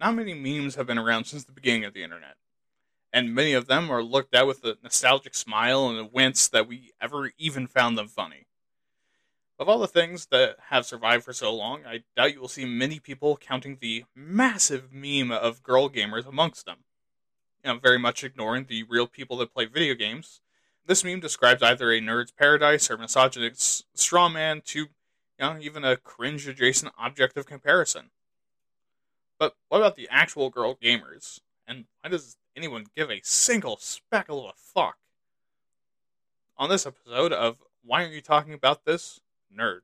not many memes have been around since the beginning of the internet. And many of them are looked at with a nostalgic smile and a wince that we ever even found them funny. Of all the things that have survived for so long, I doubt you will see many people counting the massive meme of girl gamers amongst them. You know, very much ignoring the real people that play video games. This meme describes either a nerd's paradise or misogynist straw man to, you know, even a cringe adjacent object of comparison. But what about the actual girl gamers? And why does anyone give a single speckle of a fuck? On this episode of Why Aren't You Talking About This? nerd.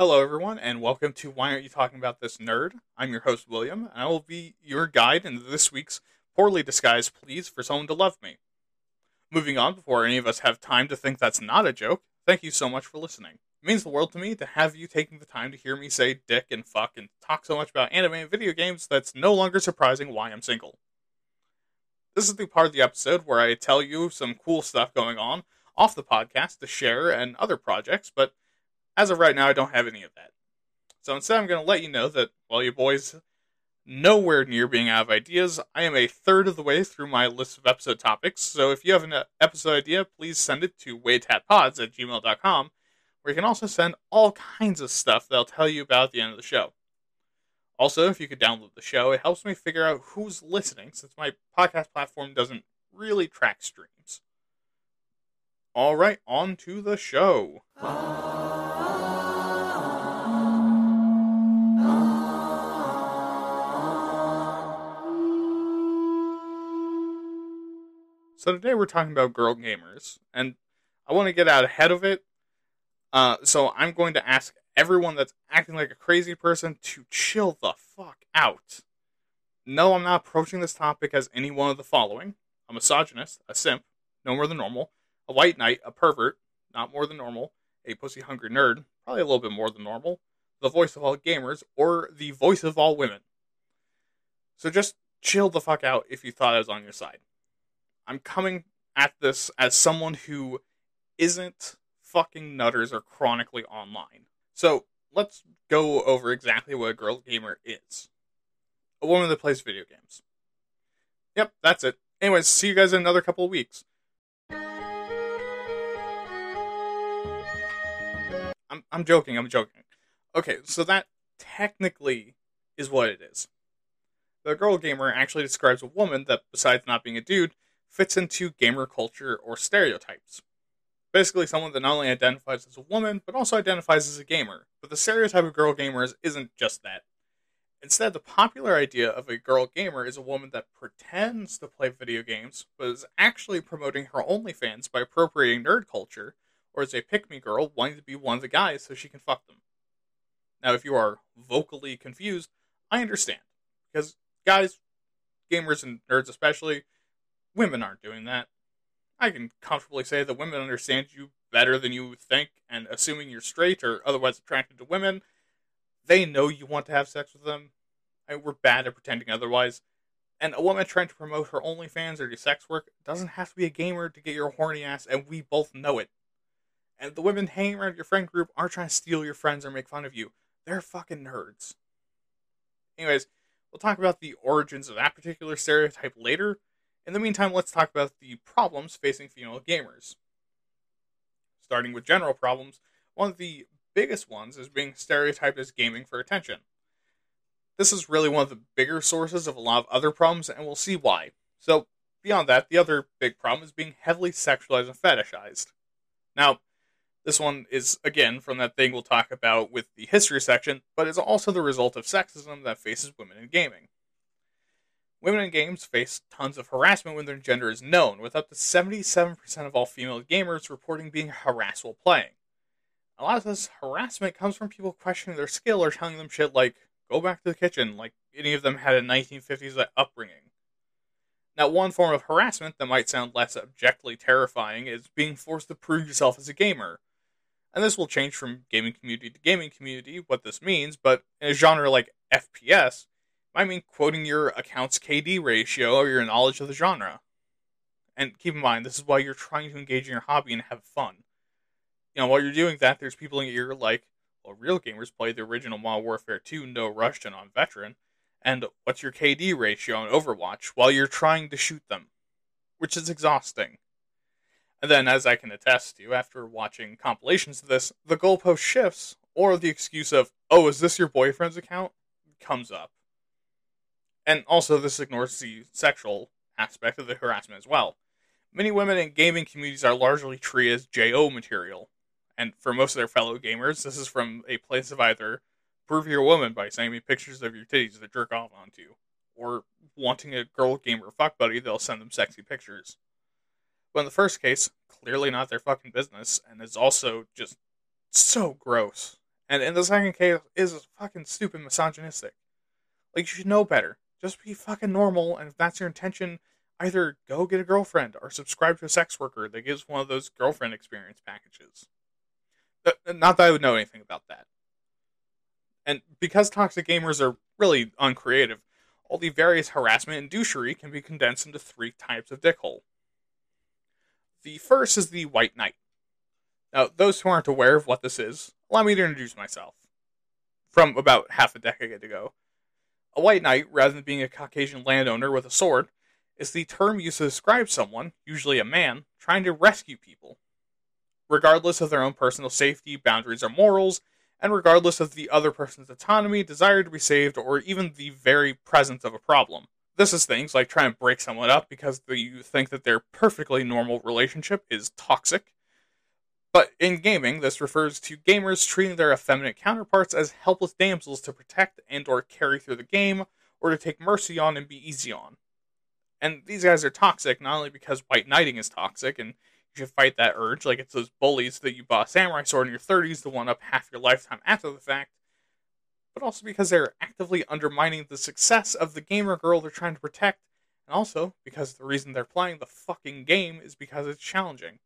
Hello, everyone, and welcome to Why Aren't You Talking About This Nerd? I'm your host, William, and I will be your guide in this week's poorly disguised pleas for someone to love me. Moving on, before any of us have time to think that's not a joke, thank you so much for listening. It means the world to me to have you taking the time to hear me say dick and fuck and talk so much about anime and video games that's no longer surprising why I'm single. This is the part of the episode where I tell you some cool stuff going on off the podcast to share and other projects, but as of right now, I don't have any of that. So instead, I'm going to let you know that while you boys nowhere near being out of ideas, I am a third of the way through my list of episode topics. So if you have an uh, episode idea, please send it to waytatpods at gmail.com, where you can also send all kinds of stuff that I'll tell you about at the end of the show. Also, if you could download the show, it helps me figure out who's listening, since my podcast platform doesn't really track streams. All right, on to the show. So today we're talking about girl gamers, and I want to get out ahead of it. Uh, so I'm going to ask everyone that's acting like a crazy person to chill the fuck out. No, I'm not approaching this topic as any one of the following: a misogynist, a simp, no more than normal, a white knight, a pervert, not more than normal, a pussy hungry nerd, probably a little bit more than normal, the voice of all gamers, or the voice of all women. So just chill the fuck out if you thought I was on your side. I'm coming at this as someone who isn't fucking nutters or chronically online. So let's go over exactly what a girl gamer is. A woman that plays video games. Yep, that's it. Anyways, see you guys in another couple of weeks. I'm I'm joking, I'm joking. Okay, so that technically is what it is. The girl gamer actually describes a woman that, besides not being a dude, fits into gamer culture or stereotypes. Basically, someone that not only identifies as a woman, but also identifies as a gamer. But the stereotype of girl gamers isn't just that. Instead, the popular idea of a girl gamer is a woman that pretends to play video games, but is actually promoting her OnlyFans by appropriating nerd culture, or is a pick me girl wanting to be one of the guys so she can fuck them. Now, if you are vocally confused, I understand. Because guys, gamers, and nerds especially, Women aren't doing that. I can comfortably say that women understand you better than you think, and assuming you're straight or otherwise attracted to women, they know you want to have sex with them. I, we're bad at pretending otherwise. And a woman trying to promote her OnlyFans or do sex work doesn't have to be a gamer to get your horny ass, and we both know it. And the women hanging around your friend group aren't trying to steal your friends or make fun of you. They're fucking nerds. Anyways, we'll talk about the origins of that particular stereotype later, in the meantime, let's talk about the problems facing female gamers. Starting with general problems, one of the biggest ones is being stereotyped as gaming for attention. This is really one of the bigger sources of a lot of other problems, and we'll see why. So, beyond that, the other big problem is being heavily sexualized and fetishized. Now, This one is, again, from that thing we'll talk about with the history section, but is also the result of sexism that faces women in gaming. Women in games face tons of harassment when their gender is known, with up to 77% of all female gamers reporting being harassed while playing. A lot of this harassment comes from people questioning their skill or telling them shit like, go back to the kitchen, like any of them had a 1950s upbringing. Now, one form of harassment that might sound less objectively terrifying is being forced to prove yourself as a gamer. And this will change from gaming community to gaming community, what this means, but in a genre like FPS, I mean quoting your account's KD ratio or your knowledge of the genre. And keep in mind, this is why you're trying to engage in your hobby and have fun. You know, while you're doing that, there's people in your like, well, real gamers play the original Modern Warfare 2 No Russian on Veteran, and what's your KD ratio on Overwatch while you're trying to shoot them, which is exhausting. And then, as I can attest to, after watching compilations of this, the goalpost shifts, or the excuse of, oh, is this your boyfriend's account? comes up and also this ignores the sexual aspect of the harassment as well. Many women in gaming communities are largely treated as JO material, and for most of their fellow gamers, this is from a place of either prove you're a woman by sending me pictures of your titties to jerk off onto, or wanting a girl gamer fuck buddy, they'll send them sexy pictures. But in the first case, clearly not their fucking business, and is also just so gross. And in the second case, is fucking stupid misogynistic. Like, you should know better. Just be fucking normal, and if that's your intention, either go get a girlfriend or subscribe to a sex worker that gives one of those girlfriend experience packages. Not that I would know anything about that. And because toxic gamers are really uncreative, all the various harassment and douchery can be condensed into three types of dickhole. The first is the White Knight. Now, those who aren't aware of what this is, allow me to introduce myself. From about half a decade ago, a white knight, rather than being a Caucasian landowner with a sword, is the term used to describe someone, usually a man, trying to rescue people. Regardless of their own personal safety, boundaries, or morals, and regardless of the other person's autonomy, desire to be saved, or even the very presence of a problem. This is things like trying to break someone up because you think that their perfectly normal relationship is toxic, but in gaming, this refers to gamers treating their effeminate counterparts as helpless damsels to protect and or carry through the game, or to take mercy on and be easy on. And these guys are toxic not only because white knighting is toxic and you should fight that urge, like it's those bullies that you bought a samurai sword in your 30s to one up half your lifetime after the fact, but also because they're actively undermining the success of the gamer girl they're trying to protect, and also because the reason they're playing the fucking game is because it's challenging.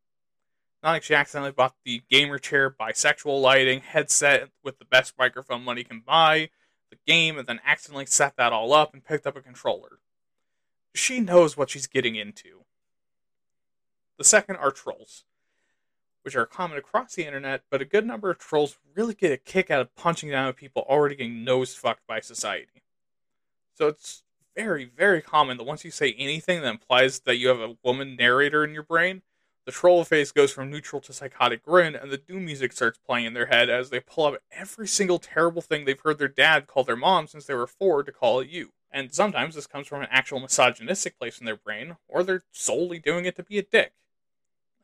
Not like she accidentally bought the gamer chair, bisexual lighting, headset with the best microphone money can buy, the game, and then accidentally set that all up and picked up a controller. She knows what she's getting into. The second are trolls, which are common across the internet, but a good number of trolls really get a kick out of punching down at people already getting nose fucked by society. So it's very, very common that once you say anything that implies that you have a woman narrator in your brain, the troll face goes from neutral to psychotic grin, and the doom music starts playing in their head as they pull up every single terrible thing they've heard their dad call their mom since they were four to call it you. And sometimes this comes from an actual misogynistic place in their brain, or they're solely doing it to be a dick.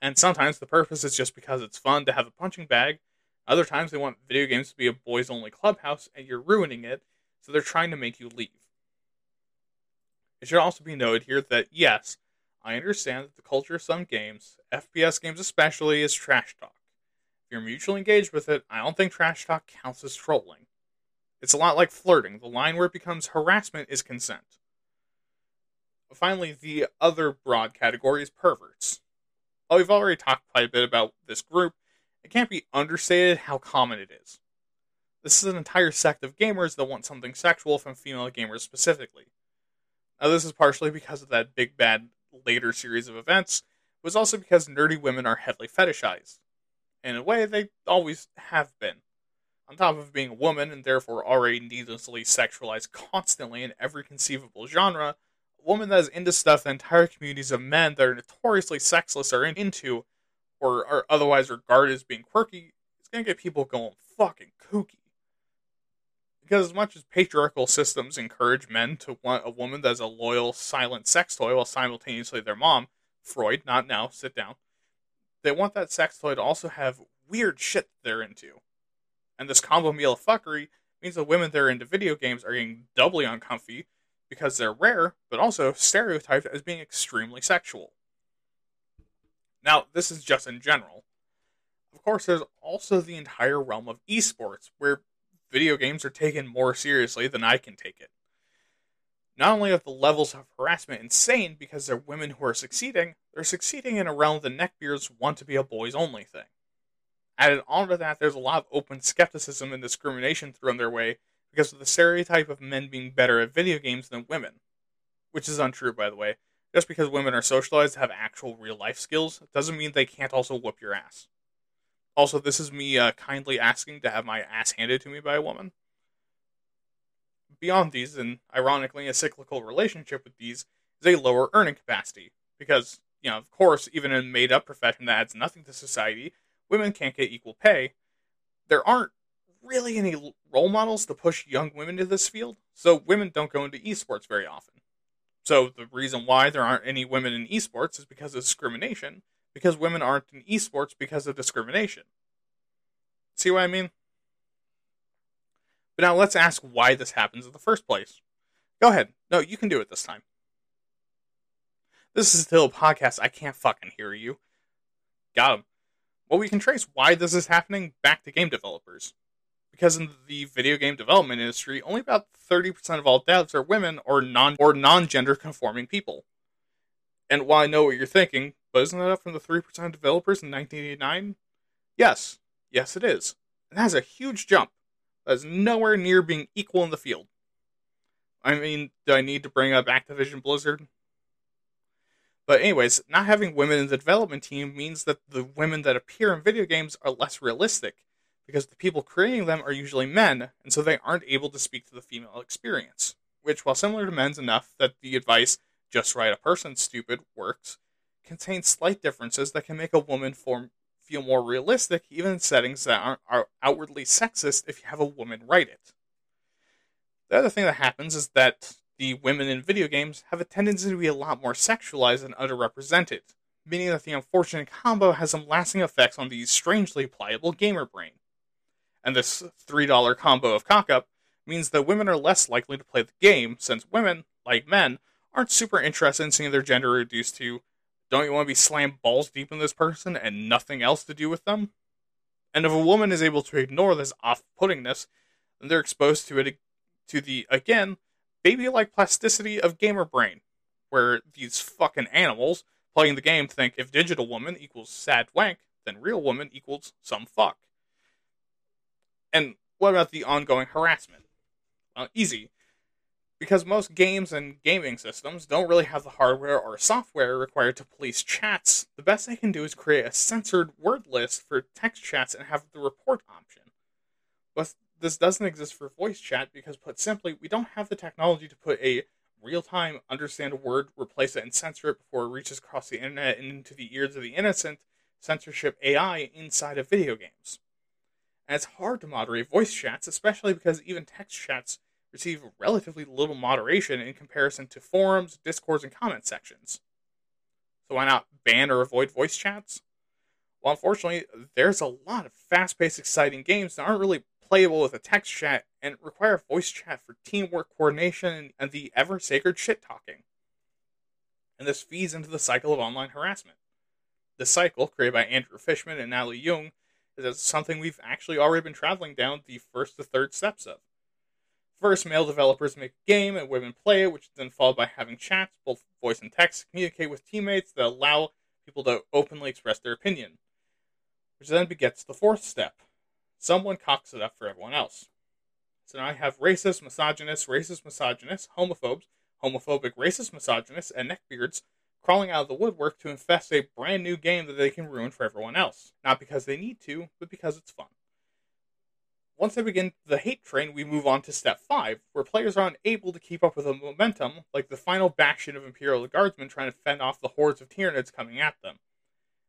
And sometimes the purpose is just because it's fun to have a punching bag. Other times they want video games to be a boys only clubhouse, and you're ruining it, so they're trying to make you leave. It should also be noted here that yes, I understand that the culture of some games, FPS games especially, is trash talk. If you're mutually engaged with it, I don't think trash talk counts as trolling. It's a lot like flirting. The line where it becomes harassment is consent. Finally, the other broad category is perverts. While we've already talked quite a bit about this group, it can't be understated how common it is. This is an entire sect of gamers that want something sexual from female gamers specifically. Now, this is partially because of that big bad later series of events was also because nerdy women are heavily fetishized. In a way, they always have been. On top of being a woman and therefore already needlessly sexualized constantly in every conceivable genre, a woman that is into stuff that entire communities of men that are notoriously sexless are into, or are otherwise regarded as being quirky, is going to get people going fucking kooky. Because as much as patriarchal systems encourage men to want a woman that's a loyal, silent sex toy while simultaneously their mom, Freud, not now, sit down, they want that sex toy to also have weird shit they're into. And this combo meal of fuckery means the women that are into video games are getting doubly uncomfy because they're rare, but also stereotyped as being extremely sexual. Now, this is just in general. Of course, there's also the entire realm of esports, where video games are taken more seriously than I can take it. Not only are the levels of harassment insane because they're women who are succeeding, they're succeeding in a realm the neckbeards want to be a boys only thing. Added on to that, there's a lot of open skepticism and discrimination thrown their way because of the stereotype of men being better at video games than women. Which is untrue, by the way. Just because women are socialized to have actual real life skills doesn't mean they can't also whoop your ass. Also, this is me uh, kindly asking to have my ass handed to me by a woman. Beyond these, and ironically, a cyclical relationship with these is a lower earning capacity. Because, you know, of course, even in a made up profession that adds nothing to society, women can't get equal pay. There aren't really any role models to push young women to this field, so women don't go into esports very often. So the reason why there aren't any women in esports is because of discrimination, because women aren't in esports because of discrimination. See what I mean? But now let's ask why this happens in the first place. Go ahead. No, you can do it this time. This is still a podcast. I can't fucking hear you. Got him. Well, we can trace why this is happening back to game developers. Because in the video game development industry, only about 30% of all devs are women or non or non-gender conforming people. And while I know what you're thinking, but isn't that up from the 3% of developers in 1989? Yes. Yes, it is. And that's a huge jump. That is nowhere near being equal in the field. I mean, do I need to bring up Activision Blizzard? But anyways, not having women in the development team means that the women that appear in video games are less realistic because the people creating them are usually men, and so they aren't able to speak to the female experience. Which, while similar to men's enough that the advice "just write a person stupid" works, contains slight differences that can make a woman form feel more realistic even in settings that aren't are outwardly sexist if you have a woman write it. The other thing that happens is that the women in video games have a tendency to be a lot more sexualized and underrepresented, meaning that the unfortunate combo has some lasting effects on the strangely pliable gamer brain. And this $3 combo of cock-up means that women are less likely to play the game, since women, like men, aren't super interested in seeing their gender reduced to don't you want to be slammed balls deep in this person and nothing else to do with them? And if a woman is able to ignore this off-puttingness, then they're exposed to it to the again baby-like plasticity of gamer brain, where these fucking animals playing the game think if digital woman equals sad wank, then real woman equals some fuck. And what about the ongoing harassment? Well, easy because most games and gaming systems don't really have the hardware or software required to police chats, the best they can do is create a censored word list for text chats and have the report option. But this doesn't exist for voice chat because, put simply, we don't have the technology to put a real time understand a word, replace it, and censor it before it reaches across the internet and into the ears of the innocent censorship AI inside of video games. And it's hard to moderate voice chats, especially because even text chats receive relatively little moderation in comparison to forums, discords, and comment sections. So why not ban or avoid voice chats? Well, unfortunately, there's a lot of fast paced, exciting games that aren't really playable with a text chat and require voice chat for teamwork, coordination, and the ever sacred shit talking. And this feeds into the cycle of online harassment. This cycle, created by Andrew Fishman and Natalie Jung, is something we've actually already been traveling down the first to third steps of. First, male developers make a game and women play it, which is then followed by having chats, both voice and text, to communicate with teammates that allow people to openly express their opinion. Which then begets the fourth step. Someone cocks it up for everyone else. So now I have racist, misogynist, racist, misogynist, homophobes, homophobic, racist, misogynist, and neckbeards crawling out of the woodwork to infest a brand new game that they can ruin for everyone else. Not because they need to, but because it's fun. Once they begin the hate train, we move on to step 5, where players are unable to keep up with the momentum, like the final bastion of Imperial Guardsmen trying to fend off the hordes of Tyranids coming at them.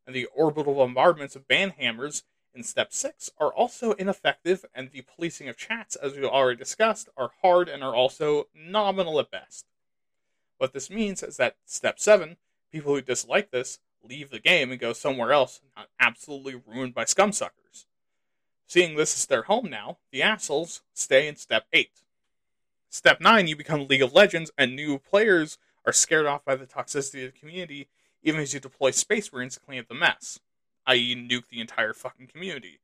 And the orbital bombardments of banhammers in step 6 are also ineffective, and the policing of chats, as we already discussed, are hard and are also nominal at best. What this means is that step 7, people who dislike this leave the game and go somewhere else, not absolutely ruined by scumsuckers. Seeing this as their home now, the assholes stay in step 8. Step 9, you become League of Legends, and new players are scared off by the toxicity of the community, even as you deploy Space Marines to clean up the mess, i.e., nuke the entire fucking community.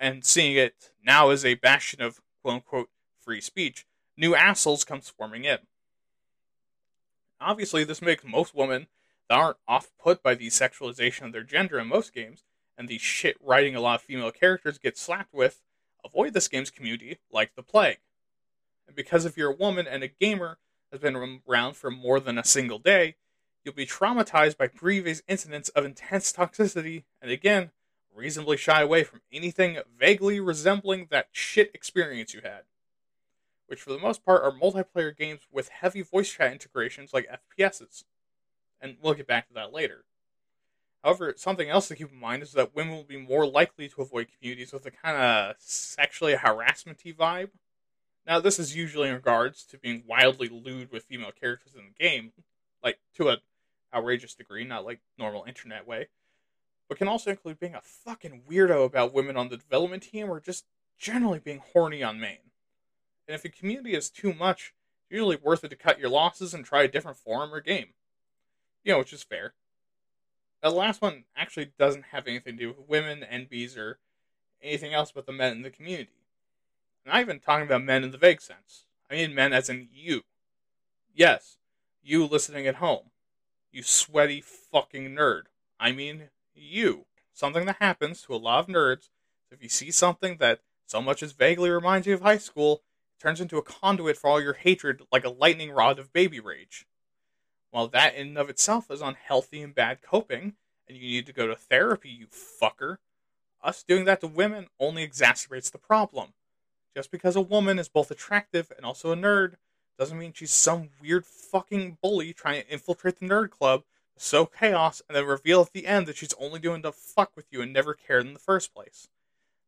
And seeing it now as a bastion of quote unquote free speech, new assholes come swarming in. Obviously, this makes most women that aren't off put by the sexualization of their gender in most games and the shit writing a lot of female characters get slapped with, avoid this game's community like the plague. And because if you're a woman and a gamer has been around for more than a single day, you'll be traumatized by previous incidents of intense toxicity and again, reasonably shy away from anything vaguely resembling that shit experience you had. Which, for the most part, are multiplayer games with heavy voice chat integrations like FPSs. And we'll get back to that later. However, something else to keep in mind is that women will be more likely to avoid communities with a kind of sexually harassmenty vibe. Now, this is usually in regards to being wildly lewd with female characters in the game, like to an outrageous degree, not like normal internet way, but can also include being a fucking weirdo about women on the development team or just generally being horny on main. And if a community is too much, it's usually worth it to cut your losses and try a different forum or game. You know, which is fair. The last one actually doesn't have anything to do with women, NBs, or anything else but the men in the community. And I'm not even talking about men in the vague sense. I mean men as in you. Yes, you listening at home. You sweaty fucking nerd. I mean you. Something that happens to a lot of nerds. If you see something that so much as vaguely reminds you of high school, it turns into a conduit for all your hatred like a lightning rod of baby rage. While that in and of itself is unhealthy and bad coping, and you need to go to therapy, you fucker, us doing that to women only exacerbates the problem. Just because a woman is both attractive and also a nerd doesn't mean she's some weird fucking bully trying to infiltrate the nerd club, sow chaos, and then reveal at the end that she's only doing to fuck with you and never cared in the first place.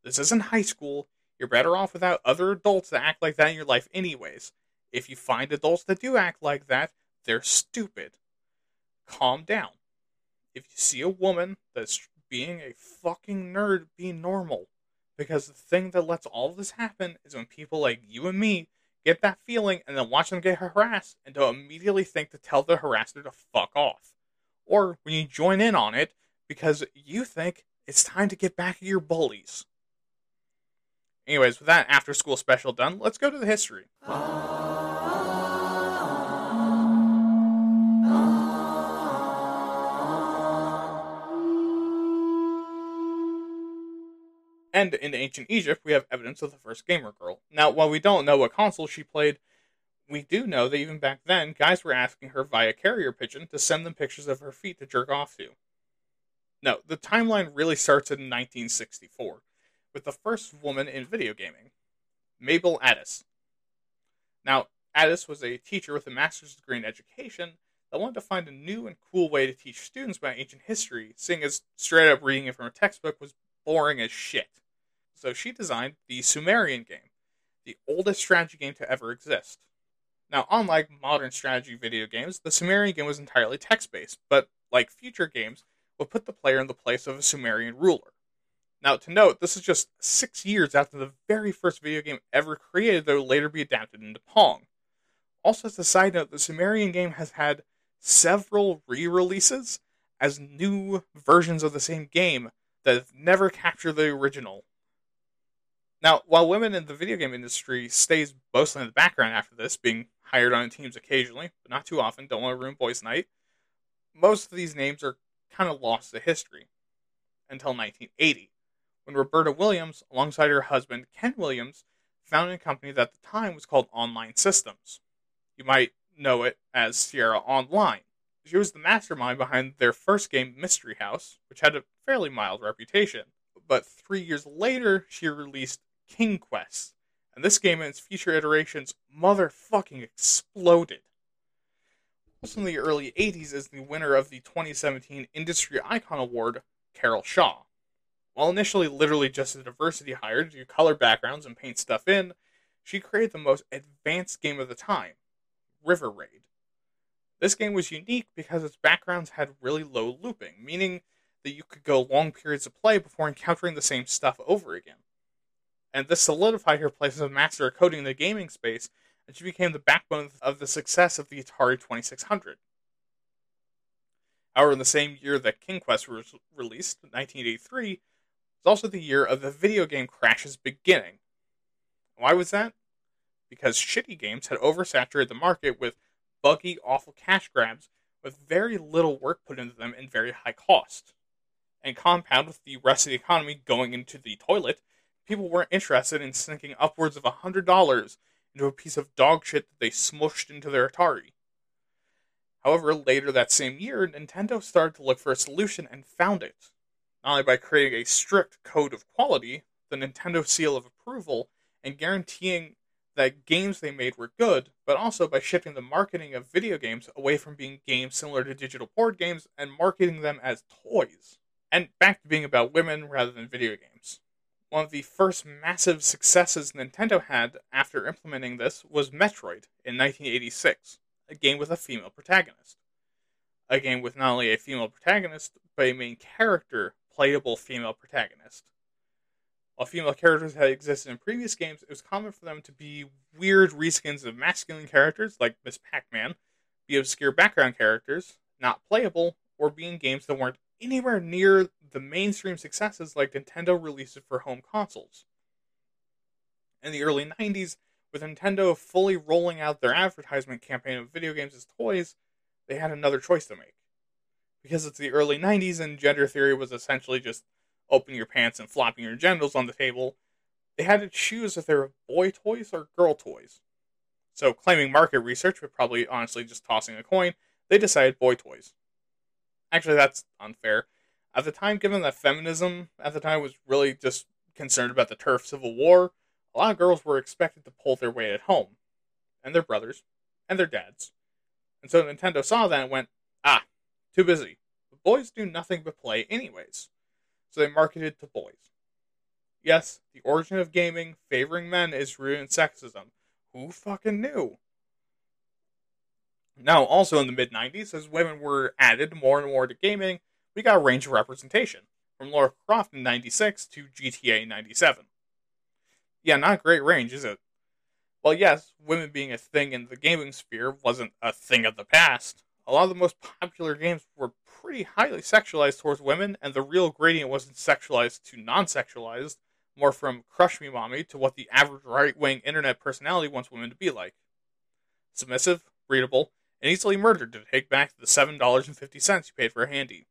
This isn't high school. You're better off without other adults that act like that in your life, anyways. If you find adults that do act like that, they're stupid. Calm down. If you see a woman that's being a fucking nerd, be normal. Because the thing that lets all this happen is when people like you and me get that feeling and then watch them get harassed and don't immediately think to tell the harasser to fuck off. Or when you join in on it because you think it's time to get back at your bullies. Anyways, with that after school special done, let's go to the history. Ah. And in ancient Egypt, we have evidence of the first gamer girl. Now, while we don't know what console she played, we do know that even back then, guys were asking her via carrier pigeon to send them pictures of her feet to jerk off to. No, the timeline really starts in 1964, with the first woman in video gaming, Mabel Addis. Now, Addis was a teacher with a master's degree in education that wanted to find a new and cool way to teach students about ancient history, seeing as straight up reading it from a textbook was boring as shit. So she designed the Sumerian game, the oldest strategy game to ever exist. Now, unlike modern strategy video games, the Sumerian game was entirely text based, but like future games, would put the player in the place of a Sumerian ruler. Now, to note, this is just six years after the very first video game ever created that would later be adapted into Pong. Also, as a side note, the Sumerian game has had several re releases as new versions of the same game that have never captured the original now, while women in the video game industry stays mostly in the background after this, being hired on teams occasionally, but not too often, don't want to ruin boys' night, most of these names are kind of lost to history until 1980, when Roberta Williams, alongside her husband Ken Williams, founded a company that at the time was called Online Systems. You might know it as Sierra Online. She was the mastermind behind their first game, Mystery House, which had a fairly mild reputation. But three years later, she released King Quest, and this game and its future iterations motherfucking exploded. Also in the early 80s is the winner of the 2017 Industry Icon Award, Carol Shaw. While initially literally just a diversity hire to do color backgrounds and paint stuff in, she created the most advanced game of the time, River Raid. This game was unique because its backgrounds had really low looping, meaning that you could go long periods of play before encountering the same stuff over again. And this solidified her place as a master of coding in the gaming space, and she became the backbone of the success of the Atari 2600. However, in the same year that King Quest was released, 1983, was also the year of the video game crash's beginning. Why was that? Because shitty games had oversaturated the market with buggy, awful cash grabs with very little work put into them and very high cost. And compound with the rest of the economy going into the toilet, people weren't interested in sinking upwards of $100 into a piece of dog shit that they smushed into their Atari. However, later that same year, Nintendo started to look for a solution and found it. Not only by creating a strict code of quality, the Nintendo seal of approval, and guaranteeing that games they made were good, but also by shifting the marketing of video games away from being games similar to digital board games and marketing them as toys, and back to being about women rather than video games. One of the first massive successes Nintendo had after implementing this was Metroid in 1986 a game with a female protagonist. A game with not only a female protagonist, but a main character, playable female protagonist. While female characters had existed in previous games, it was common for them to be weird reskins of masculine characters, like Miss Pac Man, be obscure background characters, not playable, or be in games that weren't anywhere near the mainstream successes like Nintendo releases for home consoles. In the early 90s, with Nintendo fully rolling out their advertisement campaign of video games as toys, they had another choice to make. Because it's the early 90s and gender theory was essentially just opening your pants and flopping your genitals on the table, they had to choose if they were boy toys or girl toys. So, claiming market research, but probably honestly just tossing a coin, they decided boy toys. Actually, that's unfair. At the time, given that feminism at the time was really just concerned about the turf civil war, a lot of girls were expected to pull their weight at home, and their brothers, and their dads. And so Nintendo saw that and went, ah, too busy. The boys do nothing but play anyways. So they marketed to boys. Yes, the origin of gaming favoring men is rooted in sexism. Who fucking knew? Now, also in the mid 90s, as women were added more and more to gaming, we got a range of representation, from Lara Croft in 96 to GTA 97. Yeah, not a great range, is it? Well, yes, women being a thing in the gaming sphere wasn't a thing of the past. A lot of the most popular games were pretty highly sexualized towards women, and the real gradient wasn't sexualized to non sexualized, more from Crush Me Mommy to what the average right wing internet personality wants women to be like submissive, readable, and easily murdered to take back the $7.50 you paid for a handy.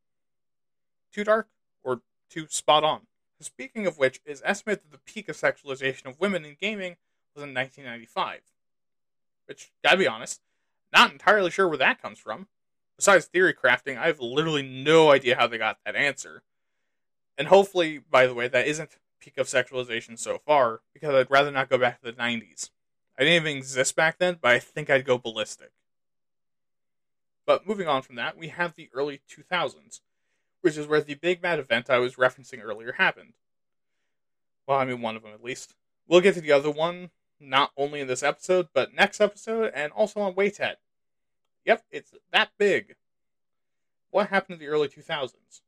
Too dark or too spot on? Speaking of which, it is estimated that the peak of sexualization of women in gaming was in 1995. Which, gotta be honest, not entirely sure where that comes from. Besides theory crafting, I have literally no idea how they got that answer. And hopefully, by the way, that isn't peak of sexualization so far, because I'd rather not go back to the 90s. I didn't even exist back then, but I think I'd go ballistic. But moving on from that, we have the early 2000s, which is where the big Bad event I was referencing earlier happened. Well, I mean, one of them at least. We'll get to the other one, not only in this episode, but next episode, and also on WATED. Yep, it's that big. What happened in the early 2000s?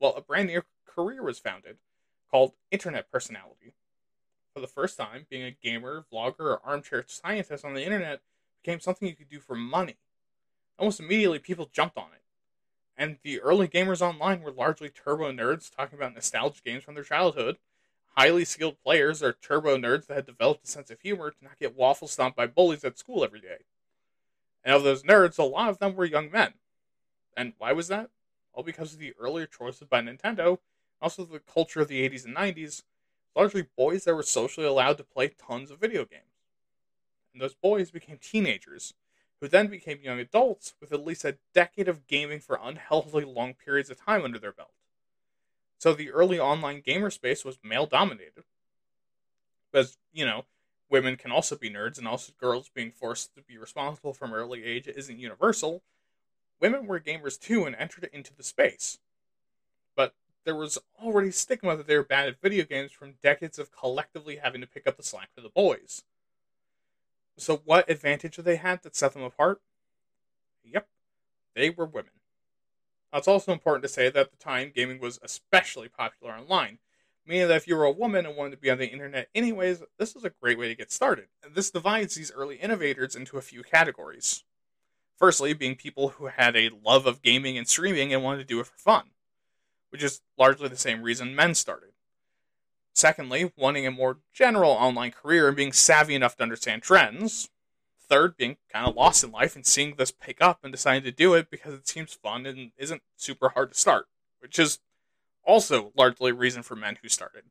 Well, a brand new career was founded called Internet Personality. For the first time, being a gamer, vlogger, or armchair scientist on the internet became something you could do for money. Almost immediately, people jumped on it. And the early gamers online were largely turbo nerds talking about nostalgic games from their childhood. Highly skilled players are turbo nerds that had developed a sense of humor to not get waffle stomped by bullies at school every day. And of those nerds, a lot of them were young men. And why was that? Well, because of the earlier choices by Nintendo, also the culture of the 80s and 90s, largely boys that were socially allowed to play tons of video games. And those boys became teenagers, who then became young adults with at least a decade of gaming for unhealthily long periods of time under their belt. So the early online gamer space was male dominated. Because, you know, women can also be nerds, and also girls being forced to be responsible from early age isn't universal. Women were gamers too and entered into the space. But there was already stigma that they were bad at video games from decades of collectively having to pick up the slack for the boys. So, what advantage did they have that set them apart? Yep, they were women. Now, it's also important to say that at the time, gaming was especially popular online, meaning that if you were a woman and wanted to be on the internet anyways, this was a great way to get started. And this divides these early innovators into a few categories. Firstly, being people who had a love of gaming and streaming and wanted to do it for fun, which is largely the same reason men started. Secondly, wanting a more general online career and being savvy enough to understand trends. Third, being kind of lost in life and seeing this pick up and deciding to do it because it seems fun and isn't super hard to start, which is also largely a reason for men who started.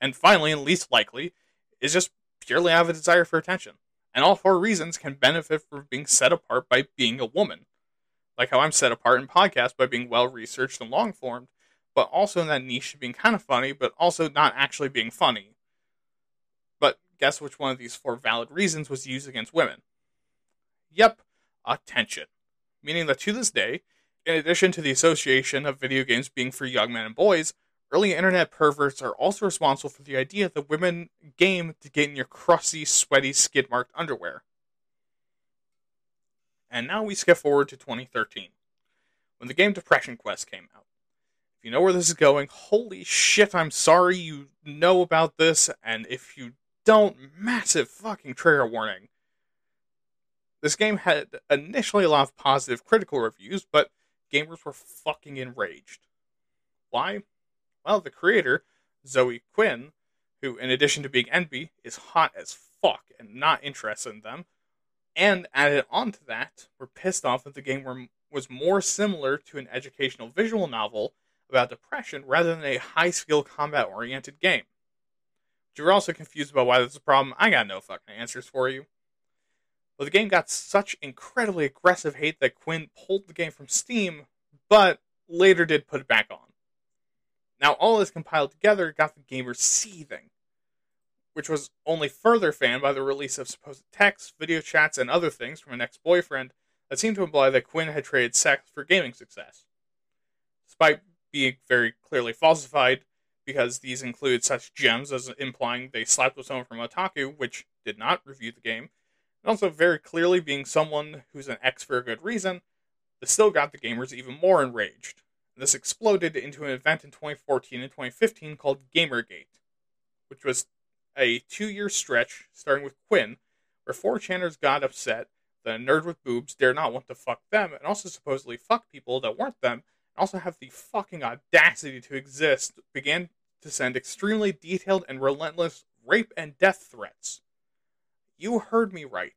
And finally, and least likely, is just purely out of a desire for attention. And all four reasons can benefit from being set apart by being a woman. Like how I'm set apart in podcasts by being well researched and long formed, but also in that niche being kind of funny, but also not actually being funny. But guess which one of these four valid reasons was used against women? Yep, attention. Meaning that to this day, in addition to the association of video games being for young men and boys, early internet perverts are also responsible for the idea that women game to get in your crusty, sweaty, skid marked underwear. And now we skip forward to 2013, when the game Depression Quest came out. If you know where this is going, holy shit, I'm sorry you know about this, and if you don't, massive fucking trigger warning. This game had initially a lot of positive critical reviews, but gamers were fucking enraged. Why? Well, the creator, Zoe Quinn, who, in addition to being NB, is hot as fuck and not interested in them, and added on to that, were pissed off that the game were, was more similar to an educational visual novel about depression rather than a high skill combat oriented game. But you're also confused about why that's a problem. I got no fucking answers for you. Well, the game got such incredibly aggressive hate that Quinn pulled the game from Steam, but later did put it back on. Now, all this compiled together got the gamers seething, which was only further fanned by the release of supposed texts, video chats, and other things from an ex boyfriend that seemed to imply that Quinn had traded sex for gaming success. Despite being very clearly falsified, because these include such gems as implying they slept with someone from Kotaku, which did not review the game, and also very clearly being someone who's an ex for a good reason, this still got the gamers even more enraged. This exploded into an event in 2014 and 2015 called Gamergate, which was a two year stretch starting with Quinn, where 4chaners got upset that a nerd with boobs dare not want to fuck them and also supposedly fuck people that weren't them, also have the fucking audacity to exist, began to send extremely detailed and relentless rape and death threats. You heard me right.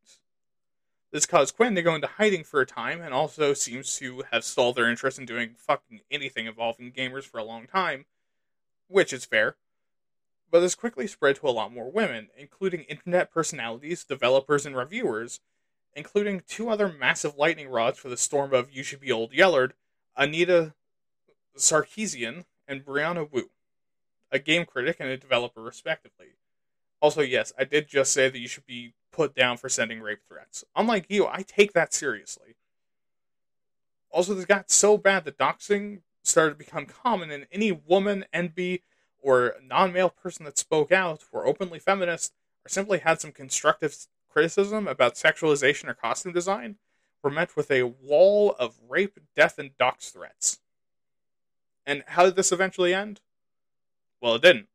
This caused Quinn to go into hiding for a time and also seems to have stalled their interest in doing fucking anything involving gamers for a long time, which is fair. But this quickly spread to a lot more women, including internet personalities, developers, and reviewers, including two other massive lightning rods for the storm of You Should Be Old Yellard, Anita Sarkeesian and Brianna Wu, a game critic and a developer, respectively. Also, yes, I did just say that you should be put down for sending rape threats. Unlike you, I take that seriously. Also, this got so bad that doxing started to become common, and any woman, NB, or non male person that spoke out, were openly feminist, or simply had some constructive criticism about sexualization or costume design, were met with a wall of rape, death, and dox threats. And how did this eventually end? Well, it didn't.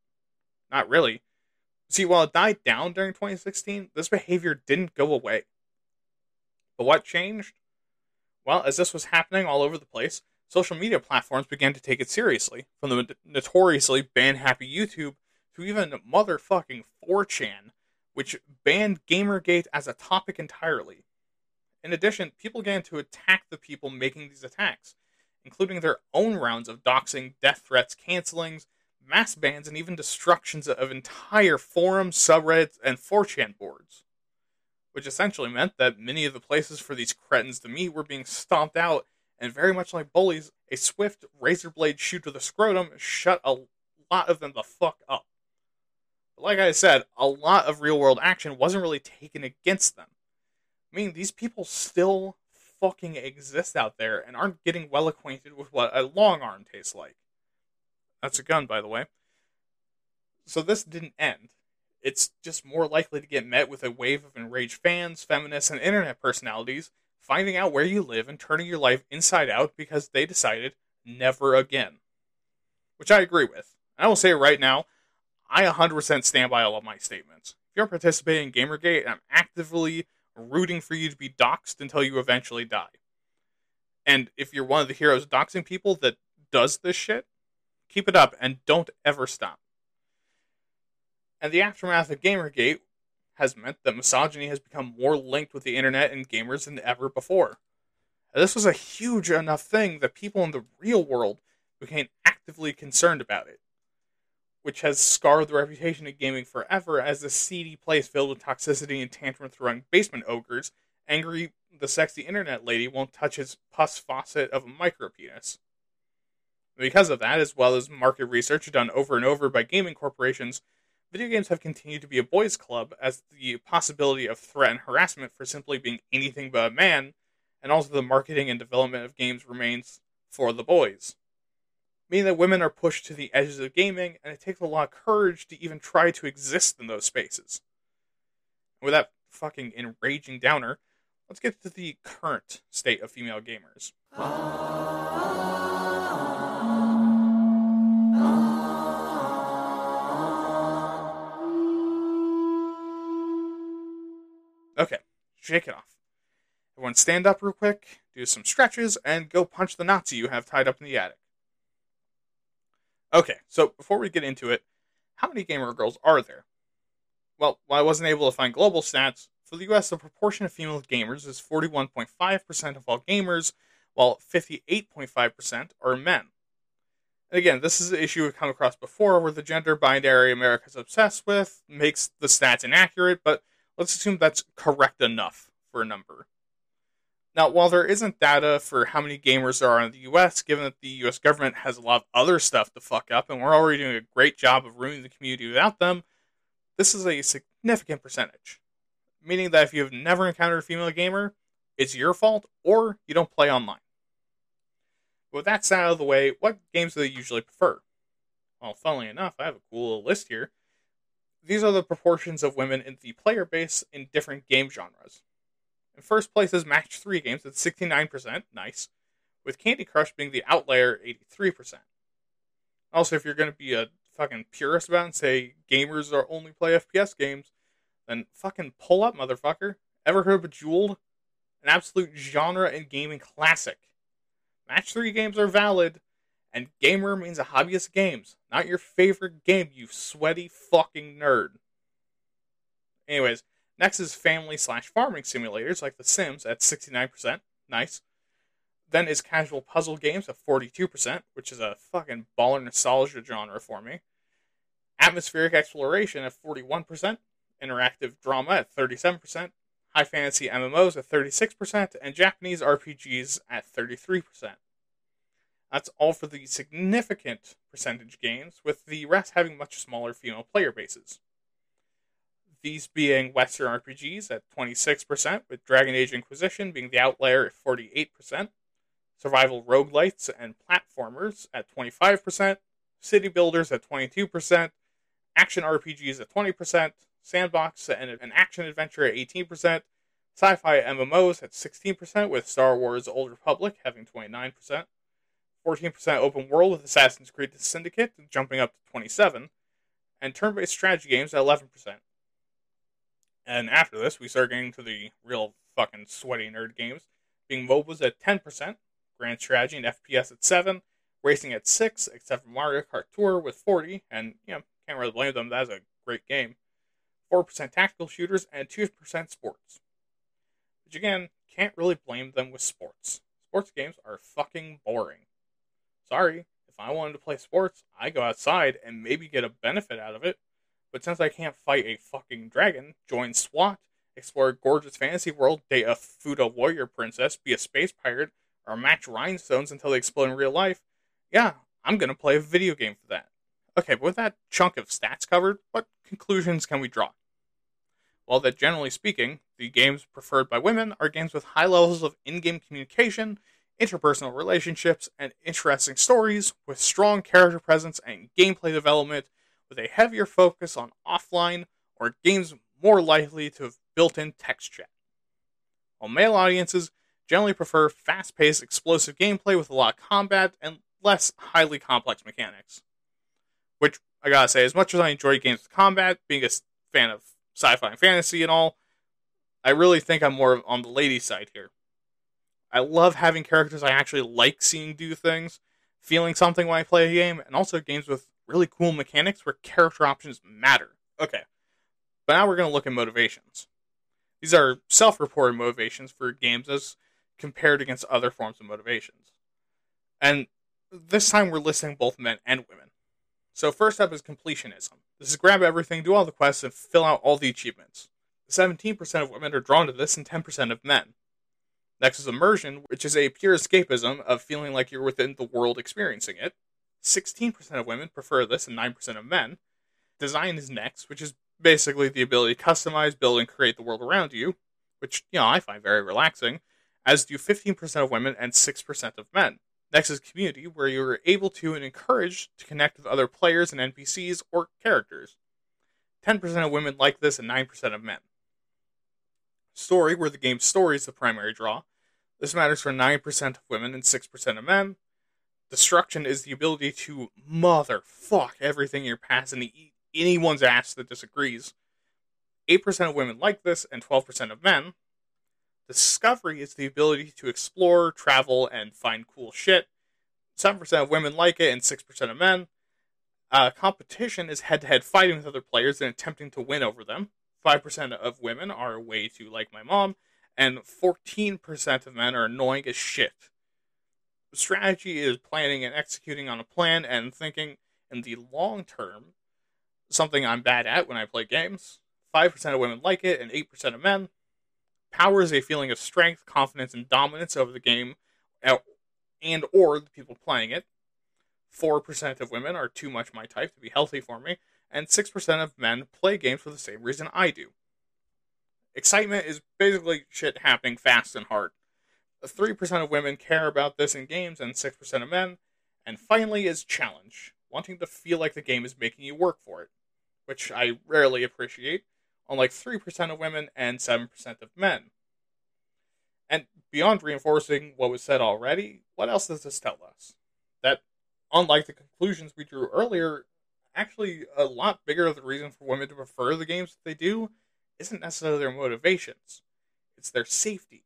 Not really. See, while it died down during 2016, this behavior didn't go away. But what changed? Well, as this was happening all over the place, social media platforms began to take it seriously, from the notoriously ban happy YouTube to even motherfucking 4chan, which banned Gamergate as a topic entirely. In addition, people began to attack the people making these attacks, including their own rounds of doxing, death threats, cancelings, mass bans, and even destructions of entire forums, subreddits, and 4chan boards. Which essentially meant that many of the places for these cretins to meet were being stomped out, and very much like bullies, a swift razor blade shoot to the scrotum shut a lot of them the fuck up. But like I said, a lot of real world action wasn't really taken against them. I mean, these people still fucking exist out there and aren't getting well acquainted with what a long arm tastes like. That's a gun, by the way. So this didn't end. It's just more likely to get met with a wave of enraged fans, feminists, and internet personalities finding out where you live and turning your life inside out because they decided never again. Which I agree with. And I will say right now, I 100% stand by all of my statements. If you're participating in Gamergate, I'm actively rooting for you to be doxxed until you eventually die. And if you're one of the heroes doxing people that does this shit, keep it up and don't ever stop. And the aftermath of Gamergate has meant that misogyny has become more linked with the internet and gamers than ever before. This was a huge enough thing that people in the real world became actively concerned about it, which has scarred the reputation of gaming forever as a seedy place filled with toxicity and tantrum throwing basement ogres. Angry, the sexy internet lady won't touch his pus faucet of a micro penis. Because of that, as well as market research done over and over by gaming corporations, video games have continued to be a boys' club as the possibility of threat and harassment for simply being anything but a man, and also the marketing and development of games remains for the boys. Meaning that women are pushed to the edges of gaming, and it takes a lot of courage to even try to exist in those spaces. with that fucking enraging downer, let's get to the current state of female gamers. Okay, shake it off. Everyone stand up real quick, do some stretches, and go punch the Nazi you have tied up in the attic. Okay, so before we get into it, how many gamer girls are there? Well, while I wasn't able to find global stats, for the US, the proportion of female gamers is 41.5% of all gamers, while 58.5% are men. And again, this is an issue we've come across before where the gender binary America's obsessed with makes the stats inaccurate, but let's assume that's correct enough for a number. Now, while there isn't data for how many gamers there are in the US, given that the US government has a lot of other stuff to fuck up, and we're already doing a great job of ruining the community without them, this is a significant percentage. Meaning that if you have never encountered a female gamer, it's your fault, or you don't play online. With that out of the way, what games do they usually prefer? Well, funnily enough, I have a cool little list here these are the proportions of women in the player base in different game genres. In first place is Match 3 games at 69%, nice, with Candy Crush being the outlier 83%. Also, if you're going to be a fucking purist about and say gamers are only play FPS games, then fucking pull up, motherfucker. Ever heard of Bejeweled? An absolute genre and gaming classic. Match 3 games are valid, and gamer means a hobbyist games, not your favorite game, you sweaty fucking nerd. Anyways, next is family slash farming simulators like The Sims at 69%. Nice. Then is casual puzzle games at 42%, which is a fucking baller nostalgia genre for me. Atmospheric exploration at 41%. Interactive drama at 37%. High fantasy MMOs at 36%. And Japanese RPGs at 33%. That's all for the significant percentage gains, with the rest having much smaller female player bases. These being Western RPGs at 26%, with Dragon Age Inquisition being the outlier at 48%, survival roguelites and platformers at 25%, city builders at 22%, action RPGs at 20%, sandbox and an action adventure at 18%, sci fi MMOs at 16%, with Star Wars Old Republic having 29%, 14% open world with Assassin's Creed Syndicate, jumping up to 27, and turn-based strategy games at 11%. And after this, we start getting to the real fucking sweaty nerd games, being MOBAs at 10%, Grand Strategy and FPS at 7, Racing at 6, except for Mario Kart Tour with 40, and, you know, can't really blame them, that's a great game. 4% tactical shooters, and 2% sports. Which again, can't really blame them with sports. Sports games are fucking boring. Sorry, if I wanted to play sports, I go outside and maybe get a benefit out of it. But since I can't fight a fucking dragon, join SWAT, explore a gorgeous fantasy world, date a Fuda warrior princess, be a space pirate, or match rhinestones until they explode in real life, yeah, I'm gonna play a video game for that. Okay, but with that chunk of stats covered, what conclusions can we draw? Well, that generally speaking, the games preferred by women are games with high levels of in game communication interpersonal relationships, and interesting stories with strong character presence and gameplay development with a heavier focus on offline or games more likely to have built in text chat. While male audiences generally prefer fast paced, explosive gameplay with a lot of combat and less highly complex mechanics. Which, I gotta say, as much as I enjoy games with combat, being a fan of sci fi and fantasy and all, I really think I'm more on the lady side here. I love having characters I actually like seeing do things, feeling something when I play a game, and also games with really cool mechanics where character options matter. Okay, but now we're going to look at motivations. These are self reported motivations for games as compared against other forms of motivations. And this time we're listing both men and women. So, first up is completionism. This is grab everything, do all the quests, and fill out all the achievements. 17% of women are drawn to this, and 10% of men. Next is immersion, which is a pure escapism of feeling like you're within the world experiencing it. 16% of women prefer this, and 9% of men. Design is next, which is basically the ability to customize, build, and create the world around you, which, you know, I find very relaxing, as do 15% of women and 6% of men. Next is community, where you are able to and encouraged to connect with other players and NPCs or characters. 10% of women like this and 9% of men. Story, where the game's story is the primary draw. This matters for 9% of women and 6% of men. Destruction is the ability to motherfuck everything in your path and eat anyone's ass that disagrees. 8% of women like this and 12% of men. Discovery is the ability to explore, travel, and find cool shit. 7% of women like it and 6% of men. Uh, competition is head to head fighting with other players and attempting to win over them. 5% of women are way too like my mom, and 14% of men are annoying as shit. Strategy is planning and executing on a plan and thinking in the long term, something I'm bad at when I play games. 5% of women like it and 8% of men. Power is a feeling of strength, confidence, and dominance over the game uh, and or the people playing it. 4% of women are too much my type to be healthy for me, and 6% of men play games for the same reason I do. Excitement is basically shit happening fast and hard. 3% of women care about this in games, and 6% of men. And finally is challenge, wanting to feel like the game is making you work for it, which I rarely appreciate, unlike 3% of women and 7% of men. And beyond reinforcing what was said already, what else does this tell us? That, unlike the conclusions we drew earlier, actually a lot bigger of the reason for women to prefer the games that they do isn't necessarily their motivations, it's their safety.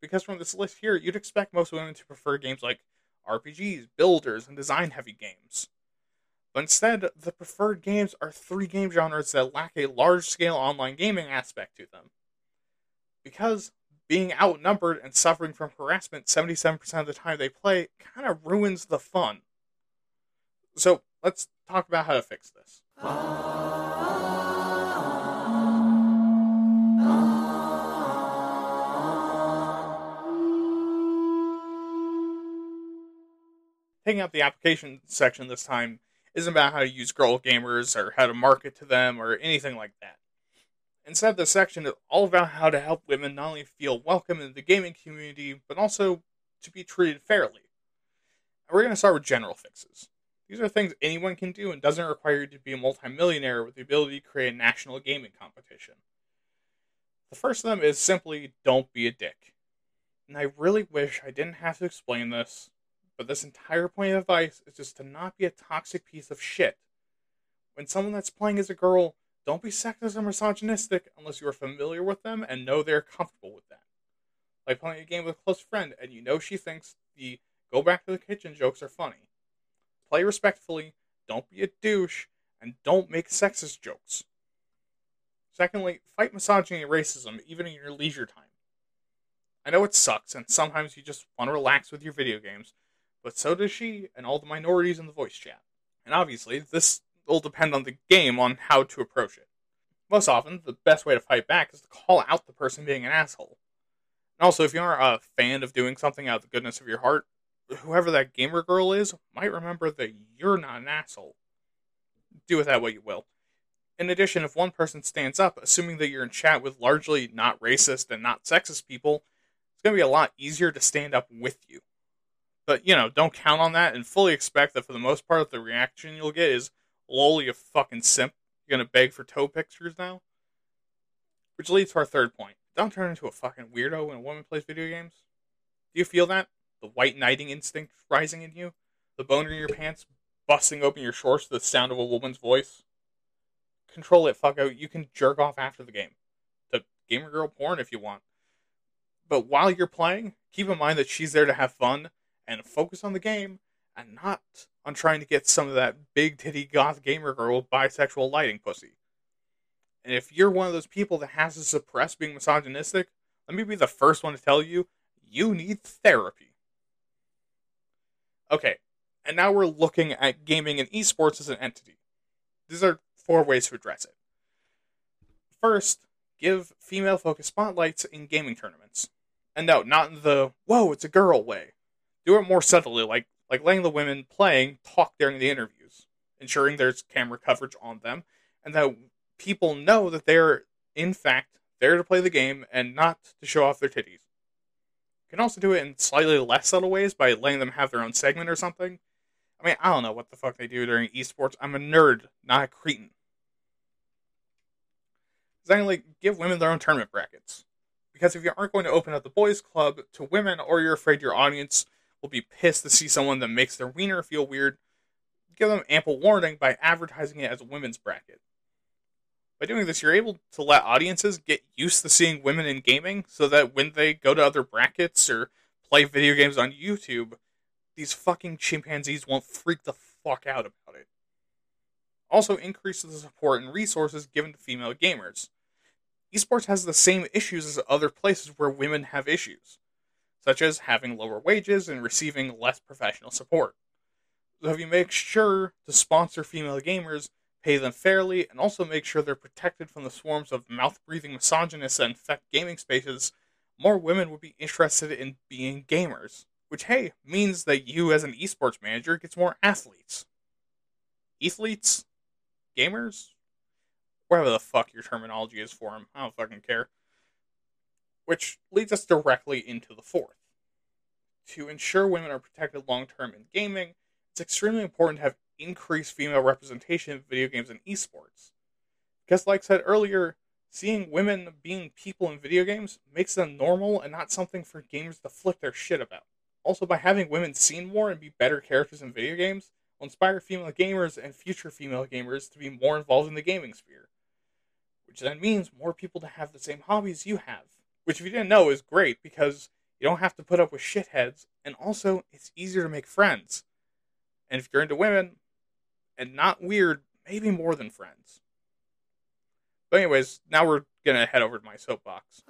Because from this list here, you'd expect most women to prefer games like RPGs, builders, and design heavy games. But instead, the preferred games are three game genres that lack a large scale online gaming aspect to them. Because being outnumbered and suffering from harassment 77% of the time they play kind of ruins the fun. So let's talk about how to fix this. Ah. Taking up the application section this time isn't about how to use girl gamers or how to market to them or anything like that. Instead, this section is all about how to help women not only feel welcome in the gaming community, but also to be treated fairly. And we're going to start with general fixes. These are things anyone can do and doesn't require you to be a multimillionaire with the ability to create a national gaming competition. The first of them is simply don't be a dick. And I really wish I didn't have to explain this, but this entire point of advice is just to not be a toxic piece of shit. When someone that's playing as a girl, don't be sexist or misogynistic unless you are familiar with them and know they're comfortable with that. Like playing a game with a close friend and you know she thinks the go back to the kitchen jokes are funny play respectfully, don't be a douche, and don't make sexist jokes. Secondly, fight misogyny and racism even in your leisure time. I know it sucks, and sometimes you just want to relax with your video games, but so does she and all the minorities in the voice chat. And obviously, this will depend on the game on how to approach it. Most often, the best way to fight back is to call out the person being an asshole. And also, if you are a fan of doing something out of the goodness of your heart, whoever that gamer girl is might remember that you're not an asshole. Do with that what you will. In addition, if one person stands up, assuming that you're in chat with largely not racist and not sexist people, it's going to be a lot easier to stand up with you. But, you know, don't count on that and fully expect that for the most part, the reaction you'll get is, lol, you fucking simp. You're to beg for toe pictures now? Which leads to our third point. Don't turn into a fucking weirdo when a woman plays video games. Do you feel that? The white knighting instinct rising in you? The boner in your pants busting open your shorts to the sound of a woman's voice? Control it, fuck out. You can jerk off after the game. To gamer girl porn if you want. But while you're playing, keep in mind that she's there to have fun and focus on the game and not on trying to get some of that big titty goth gamer girl bisexual lighting pussy. And if you're one of those people that has to suppress being misogynistic, let me be the first one to tell you you need therapy. Okay, and now we're looking at gaming and esports as an entity. These are four ways to address it. First, give female focused spotlights in gaming tournaments. And no, not in the whoa, it's a girl way. Do it more subtly, like like letting the women playing talk during the interviews, ensuring there's camera coverage on them, and that people know that they're in fact there to play the game and not to show off their titties. You can also do it in slightly less subtle ways by letting them have their own segment or something. I mean, I don't know what the fuck they do during esports. I'm a nerd, not a cretin. Secondly, give women their own tournament brackets. Because if you aren't going to open up the boys' club to women, or you're afraid your audience will be pissed to see someone that makes their wiener feel weird, give them ample warning by advertising it as a women's bracket. By doing this, you're able to let audiences get used to seeing women in gaming so that when they go to other brackets or play video games on YouTube, these fucking chimpanzees won't freak the fuck out about it. Also, increases the support and resources given to female gamers. Esports has the same issues as other places where women have issues, such as having lower wages and receiving less professional support. So, if you make sure to sponsor female gamers, pay them fairly, and also make sure they're protected from the swarms of mouth breathing misogynists that infect gaming spaces, more women would be interested in being gamers. Which, hey, means that you as an esports manager gets more athletes. Athletes? Gamers? Whatever the fuck your terminology is for them. I don't fucking care. Which leads us directly into the fourth. To ensure women are protected long term in gaming, it's extremely important to have increased female representation in video games and esports. Because, like I said earlier, seeing women being people in video games makes them normal and not something for gamers to flip their shit about. Also, by having women seen more and be better characters in video games, will inspire female gamers and future female gamers to be more involved in the gaming sphere. Which then means more people to have the same hobbies you have. Which, if you didn't know, is great because you don't have to put up with shitheads, and also it's easier to make friends. And if you're into women, and not weird, maybe more than friends. But anyways, now we're gonna head over to my soapbox.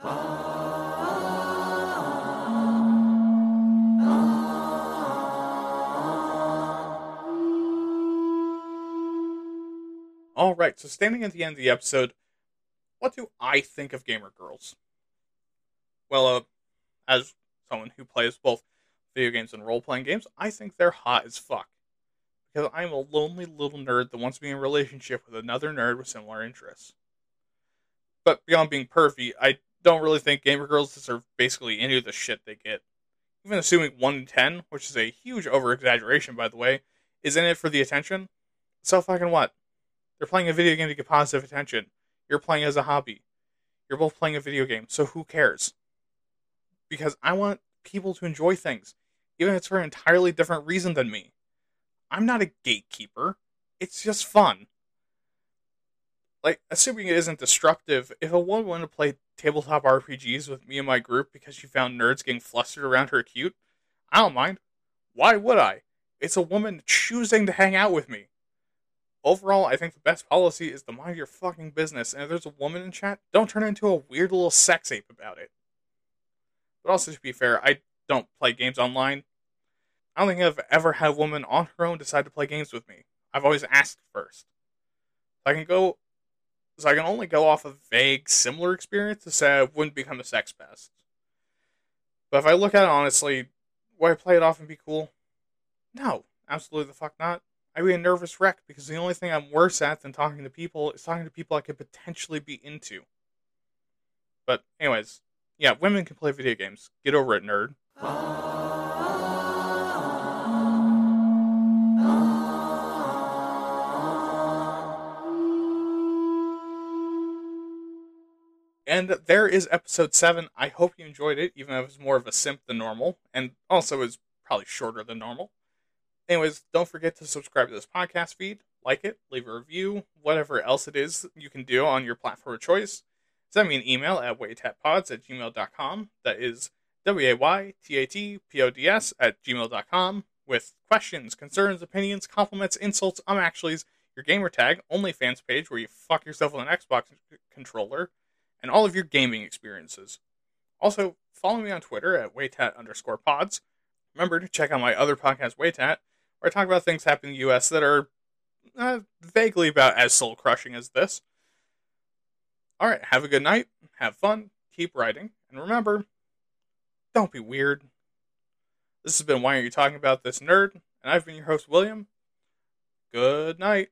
All right, so standing at the end of the episode, what do I think of gamer girls? Well, uh, as someone who plays both video games and role playing games, I think they're hot as fuck because I'm a lonely little nerd that wants to be in a relationship with another nerd with similar interests. But beyond being pervy, I don't really think gamer girls deserve basically any of the shit they get. Even assuming 1 in 10, which is a huge over exaggeration by the way, is in it for the attention, so fucking what? They're playing a video game to get positive attention. You're playing as a hobby. You're both playing a video game, so who cares? Because I want people to enjoy things, even if it's for an entirely different reason than me. I'm not a gatekeeper. It's just fun. Like, assuming it isn't disruptive, if a woman wanted to play tabletop RPGs with me and my group because she found nerds getting flustered around her cute, I don't mind. Why would I? It's a woman choosing to hang out with me. Overall, I think the best policy is to mind your fucking business, and if there's a woman in chat, don't turn into a weird little sex ape about it. But also, to be fair, I don't play games online. I don't think I've ever had a woman on her own decide to play games with me. I've always asked first. I can go, so I can only go off of vague, similar experience to say I wouldn't become a sex pest. But if I look at it honestly, would I play it off and be cool? No, absolutely the fuck not. I'd be a nervous wreck because the only thing I'm worse at than talking to people is talking to people I could potentially be into. But anyways, yeah, women can play video games. Get over it, nerd. And there is episode 7. I hope you enjoyed it, even though it was more of a simp than normal, and also is probably shorter than normal. Anyways, don't forget to subscribe to this podcast feed, like it, leave a review, whatever else it is you can do on your platform of choice. Send me an email at waytatpods at gmail.com. That is W A Y T A T P O D S at gmail.com with questions, concerns, opinions, compliments, insults, um, actuallys, your gamer tag, OnlyFans page where you fuck yourself with an Xbox controller, and all of your gaming experiences. Also, follow me on Twitter at waytat underscore pods. Remember to check out my other podcast, Waytat, where I talk about things happening in the US that are uh, vaguely about as soul crushing as this. Alright, have a good night, have fun, keep writing, and remember, don't be weird. This has been Why Are You Talking About This Nerd, and I've been your host, William. Good night.